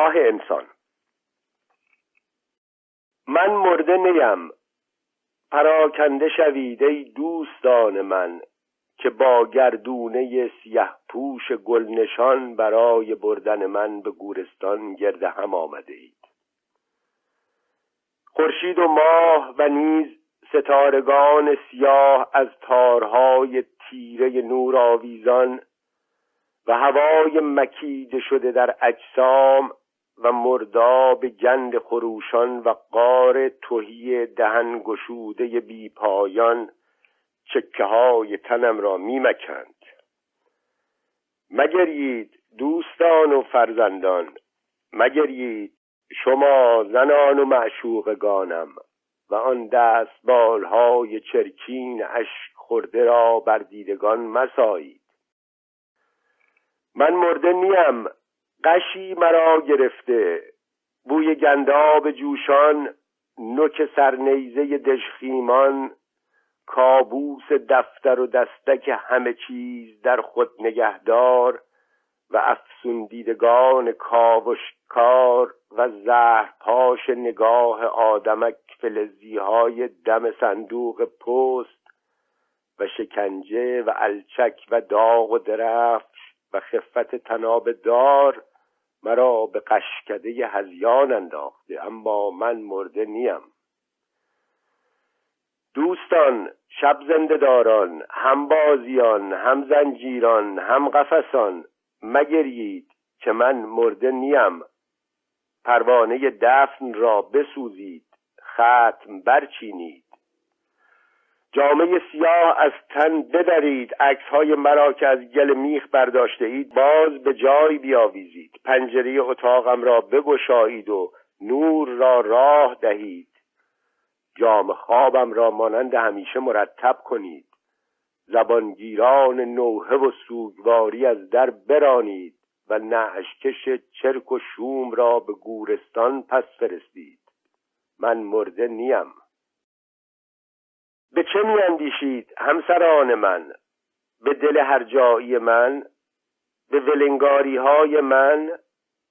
آه انسان. من مرده نیم. پراکنده شوید ای دوستان من که با گردونه سیه پوش گلنشان برای بردن من به گورستان گرد هم آمده اید. خورشید و ماه و نیز ستارگان سیاه از تارهای تیره نور آویزان و هوای مکیده شده در اجسام و مرداب گند خروشان و قار توهی دهن گشوده بی پایان چکه های تنم را میمکند مگرید دوستان و فرزندان مگرید شما زنان و معشوقگانم و آن دستبالهای چرکین اشک خورده را بر دیدگان مسایید. من مرده نیم قشی مرا گرفته. بوی گنداب جوشان نوک سرنیزه دژخیمان کابوس دفتر و دستک همه چیز در خود نگهدار و افسون دیدگان کاوشکار و زهر پاش نگاه آدمک فلزی های دم صندوق پست و شکنجه و الچک و داغ و درفش و خفت تناب دار مرا به قشکده هزیان انداخته اما من مرده نیم. دوستان شب زنده داران هم بازیان هم زنجیران هم قفسان مگرید که من مرده نیم. پروانه دفن را بسوزید ختم برچینید. جامعه سیاه از تن بدرید عکس های مرا که از گل میخ برداشته اید باز به جای بیاویزید. پنجره اتاقم را بگشایید و نور را راه دهید. جام خوابم را مانند همیشه مرتب کنید. زبانگیران نوحه و سوگواری از در برانید و نعشکش چرک و شوم را به گورستان پس فرستید. من مرده نیم. به چه میاندیشید همسران من؟ به دل هر جایی من؟ به ولنگاری های من؟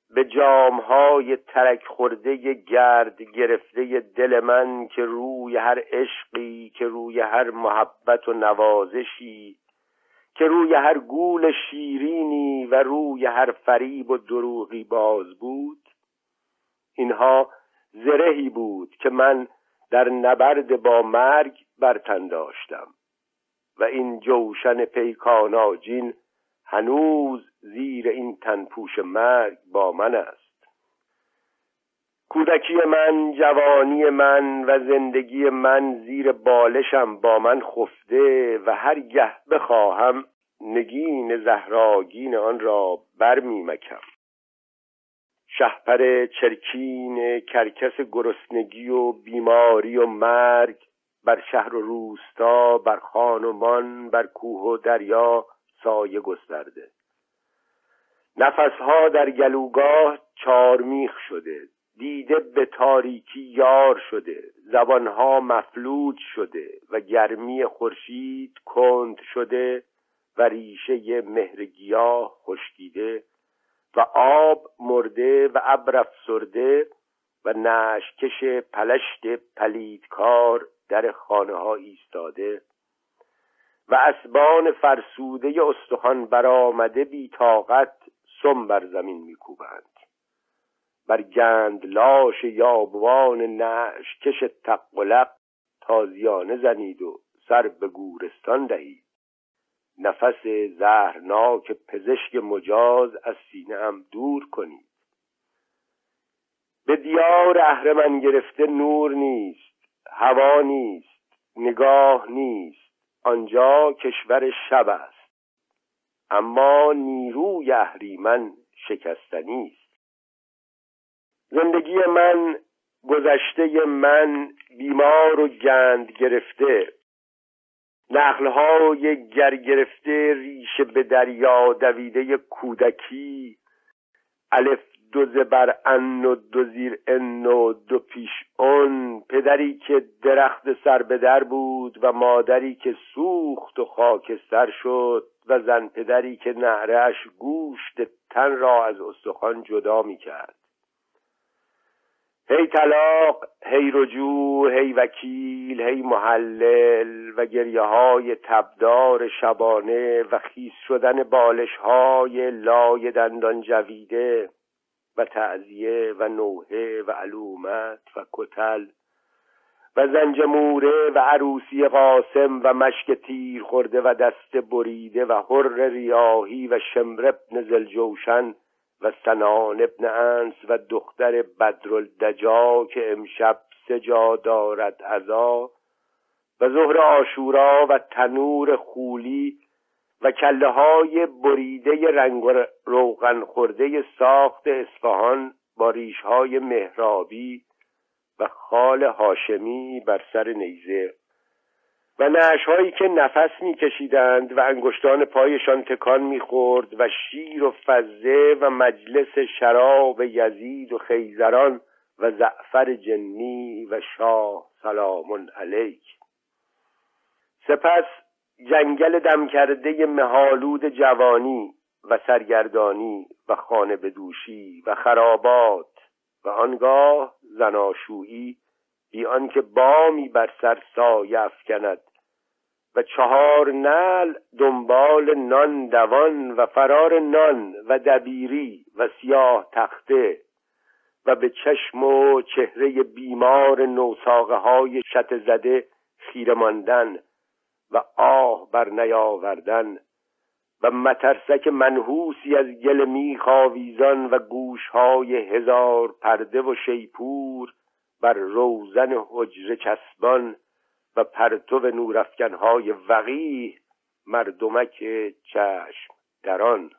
به جامهای ترک خورده گرد گرفته دل من که روی هر عشقی که روی هر محبت و نوازشی که روی هر گول شیرینی و روی هر فریب و دروغی باز بود؟ اینها زرهی بود که من در نبرد با مرگ برتن داشتم. و این جوشن پیکاناجین هنوز زیر این تنپوش مرگ با من است. کودکی من جوانی من و زندگی من زیر بالشم با من خفته و هر گه بخواهم نگین زهراگین آن را برمیمکم. شهپر چرکین کرکس گرسنگی و بیماری و مرگ بر شهر و روستا بر خانمان بر کوه و دریا سایه گسترده. نفسها در گلوگاه چارمیخ شده دیده به تاریکی یار شده زبانها مفلوج شده و گرمی خورشید کند شده و ریشه مهرگیاه خشکیده. و آب مرده و ابر افسرده و نشکش پلشت پلیدکار در خانه ها ایستاده و اسبان فرسوده استخوان برآمده بی طاقت سم بر زمین میکوبند. بر گند لاش یابوان نعش کش تقلق تازیانه زنید و سر به گورستان دهید. نفس زهرناک پزشک مجاز از سینه هم دور کنید. به دیار اهرمن گرفته نور نیست هوا نیست نگاه نیست آنجا کشور شب است. اما نیروی اهریمن شکستنی است. زندگی من گذشته من بیمار و گند گرفته. نخلهای گر گرفته ریشه به دریا دویده کودکی. الف دو زبر ان و دو زیر ان و دو پیش اون پدری که درخت سر به در بود و مادری که سوخت و خاکستر شد و زن پدری که نهرش گوشت تن را از استخوان جدا می کرد هی طلاق هی رجوع هی وکیل هی محلل و گریه های تبدار شبانه و خیس شدن بالش های لای دندان جویده و تعذیه و نوحه و علومت و کتل و زنجموره و عروسی قاسم و مشک تیر خورده و دست بریده و حر ریاهی و ابن زلجوشن و سنان ابن انس و دختر بدرالدجا که امشب سجا دارد ازا و ظهر آشورا و تنور خولی و کله های بریده رنگ روغن خورده ساخت اصفهان با ریش های مهرابی و خال هاشمی بر سر نیزه. و هایی که نفس میکشیدند و انگشتان پایشان تکان می‌خورد و شیر و فزه و مجلس شراب یزید و خیزران و زعفر جنی و شاه سلام علیک. سپس جنگل دم کرده مهالود جوانی و سرگردانی و خانه بدوشی و خرابات و آنگاه زناشویی بی آنکه بامی بر سر سایه افکند و چهار نل دنبال نان دوان و فرار نان و دبیری و سیاه تخته و به چشم و چهره بیمار نوساقه های شت زده خیره ماندن و آه بر نیاوردن و مترسک منحوسی از گل میخ آویزان و گوشهای هزار پرده و شیپور بر روزن حجره چسبان و پرتو نورافکنهای وقیح مردمک چشم دران.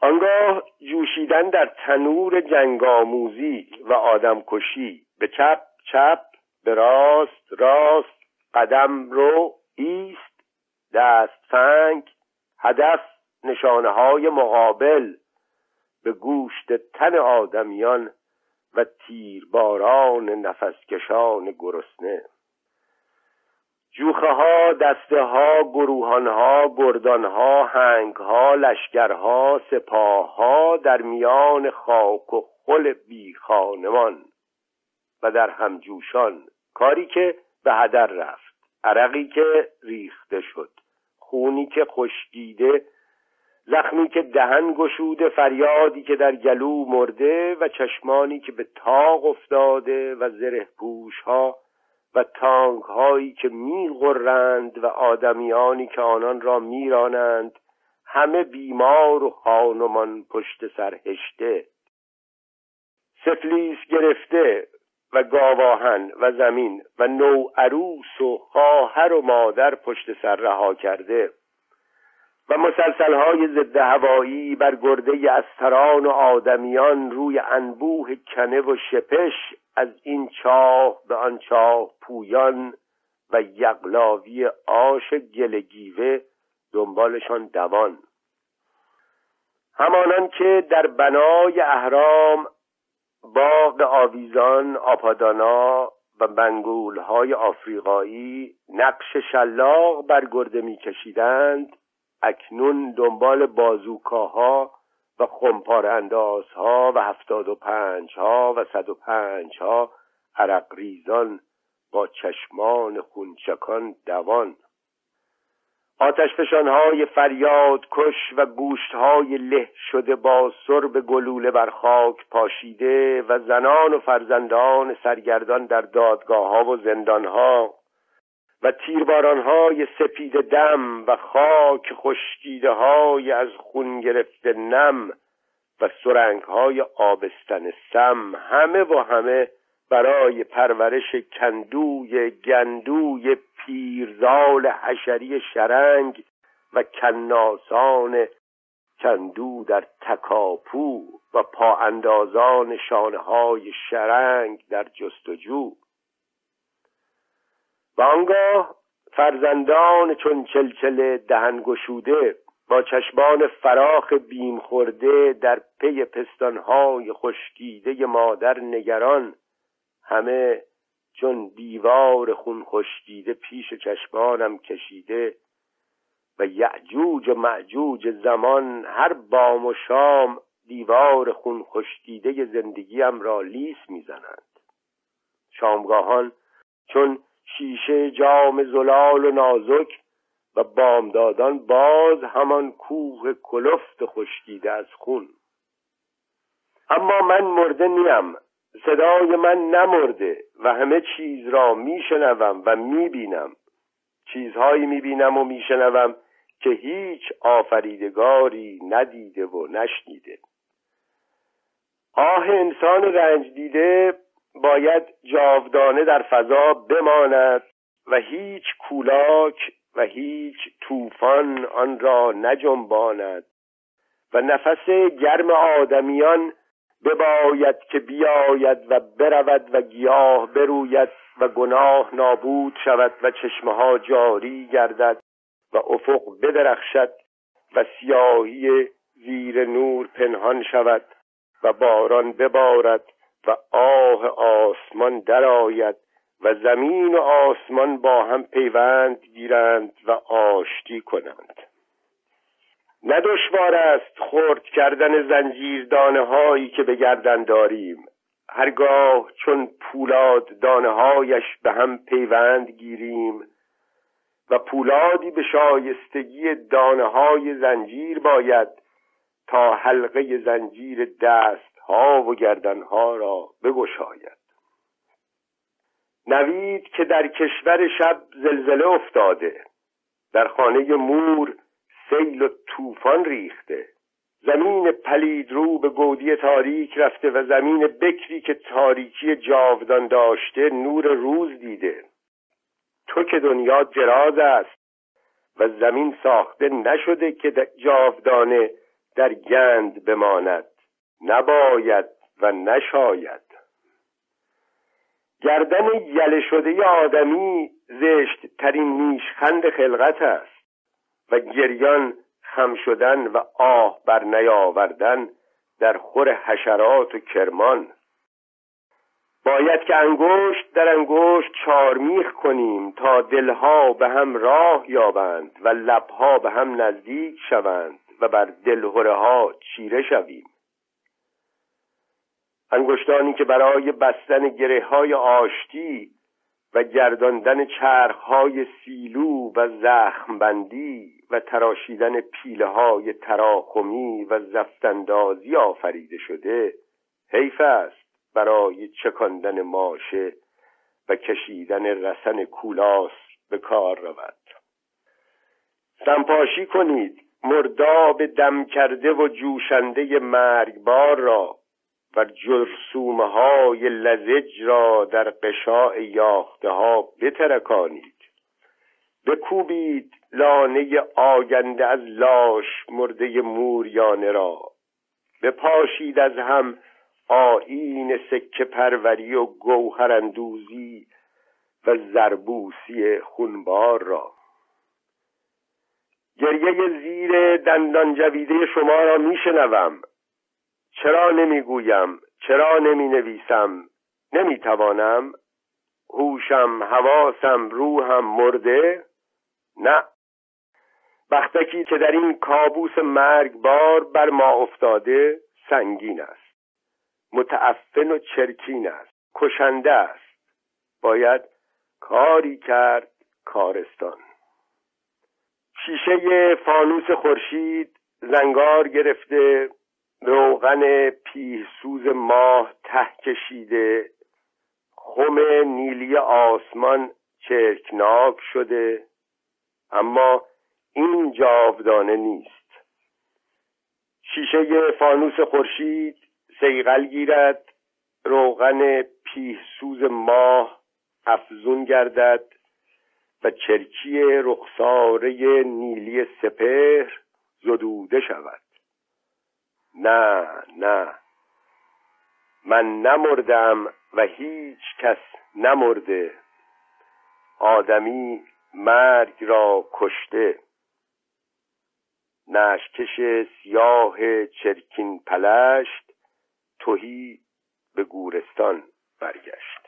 آنگاه جوشیدن در تنور جنگاموزی و آدمکشی به چپ چپ به راست راست قدم رو ایست دست فنگ هدف نشانه های مقابل به گوشت تن آدمیان و تیرباران نفسکشان گرسنه. جوخه ها دسته ها گروهان ها گردان ها هنگ ها لشکرها سپاه ها در میان خاک و خل بی خانمان و در همجوشان. کاری که به هدر رفت عرقی که ریخته شد خونی که خشکیده زخمی که دهن گشوده فریادی که در گلو مرده و چشمانی که به تاق افتاده و زره پوش ها و تانک هایی که میغرند و آدمیانی که آنان را میرانند همه بیمار و خانمان پشت سر هشته. سفلیس گرفته و گاواهن و زمین و نو عروس و خواهر و مادر پشت سر رها کرده. و مسلسل های ضد هوایی بر گرده استران و آدمیان روی انبوه کنه و شپش از این چاه به آن چاه پویان و یقلاوی آش گلگیوه دنبالشان دوان. همانان که در بنای اهرام باغ آویزان آپادانا و بنگول های آفریقایی نقش شلاق بر گرده میکشیدند اکنون دنبال بازوکاها و خمپار اندازها و هفتاد و پنج ها و صد و پنج ها عرق ریزان با چشمان خونچکان دوان. آتش های فریاد کش و گوشت های له شده با سرب گلوله بر خاک پاشیده و زنان و فرزندان سرگردان در دادگاه ها و زندان ها و های سپید دم و خاک خشکیده های از خون گرفته نم و سرنگ های آبستن سم همه و همه برای پرورش کندوی گندوی پیرزال حشری شرنگ و کناسان کندو در تکاپو و پا اندازان شانه های شرنگ در جستجو. و آنگاه فرزندان چون چلچل دهن گشوده با چشمان فراخ بیم خورده در پی پستانهای خشکیده مادر نگران همه چون دیوار خون خشکیده پیش چشمانم کشیده و یعجوج و معجوج زمان هر بام و شام دیوار خون خشکیده زندگیم را لیس می‌زنند. شامگاهان چون شیشه جام زلال و نازک و بامدادان باز همان کوه کلفت خشکیده از خون. اما من مرده نیم صدای من نمرده و همه چیز را میشنوم و می‌بینم. چیزهایی می‌بینم و میشنوم که هیچ آفریدگاری ندیده و نشنیده. آه انسان رنج دیده باید جاودانه در فضا بماند و هیچ کولاک و هیچ طوفان آن را نجنباند و نفس گرم آدمیان بباید که بیاید و برود و گیاه بروید و گناه نابود شود و چشمه جاری گردد و افق بدرخشد و سیاهی زیر نور پنهان شود و باران ببارد و آه آسمان درآید و زمین و آسمان با هم پیوند گیرند و آشتی کنند. نه است خرد کردن زنجیر دانه هایی که به گردن داریم. هرگاه چون پولاد دانه هایش به هم پیوند گیریم و پولادی به شایستگی دانه های زنجیر باید تا حلقه زنجیر دست ها و گردن ها را بگشاید. نوید که در کشور شب زلزله افتاده در خانه مور سیل و طوفان ریخته. زمین پلید رو به گودی تاریک رفته و زمین بکری که تاریکی جاودان داشته نور روز دیده. تو که دنیا دراز است و زمین ساخته نشده که جاودانه در گند بماند. نباید و نشاید. گردن یله شده آدمی زشت ترین نیشخند خلقت است و گریان خم شدن و آه بر نیاوردن در خور حشرات و کرمان. باید که انگشت در انگشت چارمیخ کنیم تا دلها به هم راه یابند و لبها به هم نزدیک شوند و بر دلهوره ها چیره شویم. انگشتانی که برای بستن گره های آشتی و گرداندن چرخ های سیلو و زخمبندی و تراشیدن پیله های تراخمی و زفتندازی آفریده شده حیف است برای چکاندن ماشه و کشیدن رسن کولاس به کار رود. سنپاشی کنید مرداب دم کرده و جوشنده مرگبار را و جرسومه های لزج را در قشاع یاخته ها بترکانید. بکوبید لانه آگنده از لاش مرده موریانه را. بپاشید از هم آین سکه پروری و گوهراندوزی و زربوسی خونبار را. گریه زیر دندان جویده شما را میشنوم. چرا نمی‌گویم؟ چرا نمی نویسم نمی توانم هوشم حواسم روحم مرده؟ نه. بختکی که در این کابوس مرگبار بر ما افتاده سنگین است. متعفن و چرکین است. کشنده است. باید کاری کرد کارستان. شیشه فانوس خورشید زنگار گرفته. روغن پیهسوز ماه ته کشیده خم نیلی آسمان چرکناک شده اما این جاودانه نیست. شیشه فانوس خورشید سیغل گیرد روغن پیهسوز ماه افزون گردد و چرکی رخساره نیلی سپهر زدوده شود. نه نه. من نمردم و هیچ کس نمرده. آدمی مرگ را کشته. نشکش سیاه چرکین پلشت توهی به گورستان برگشت.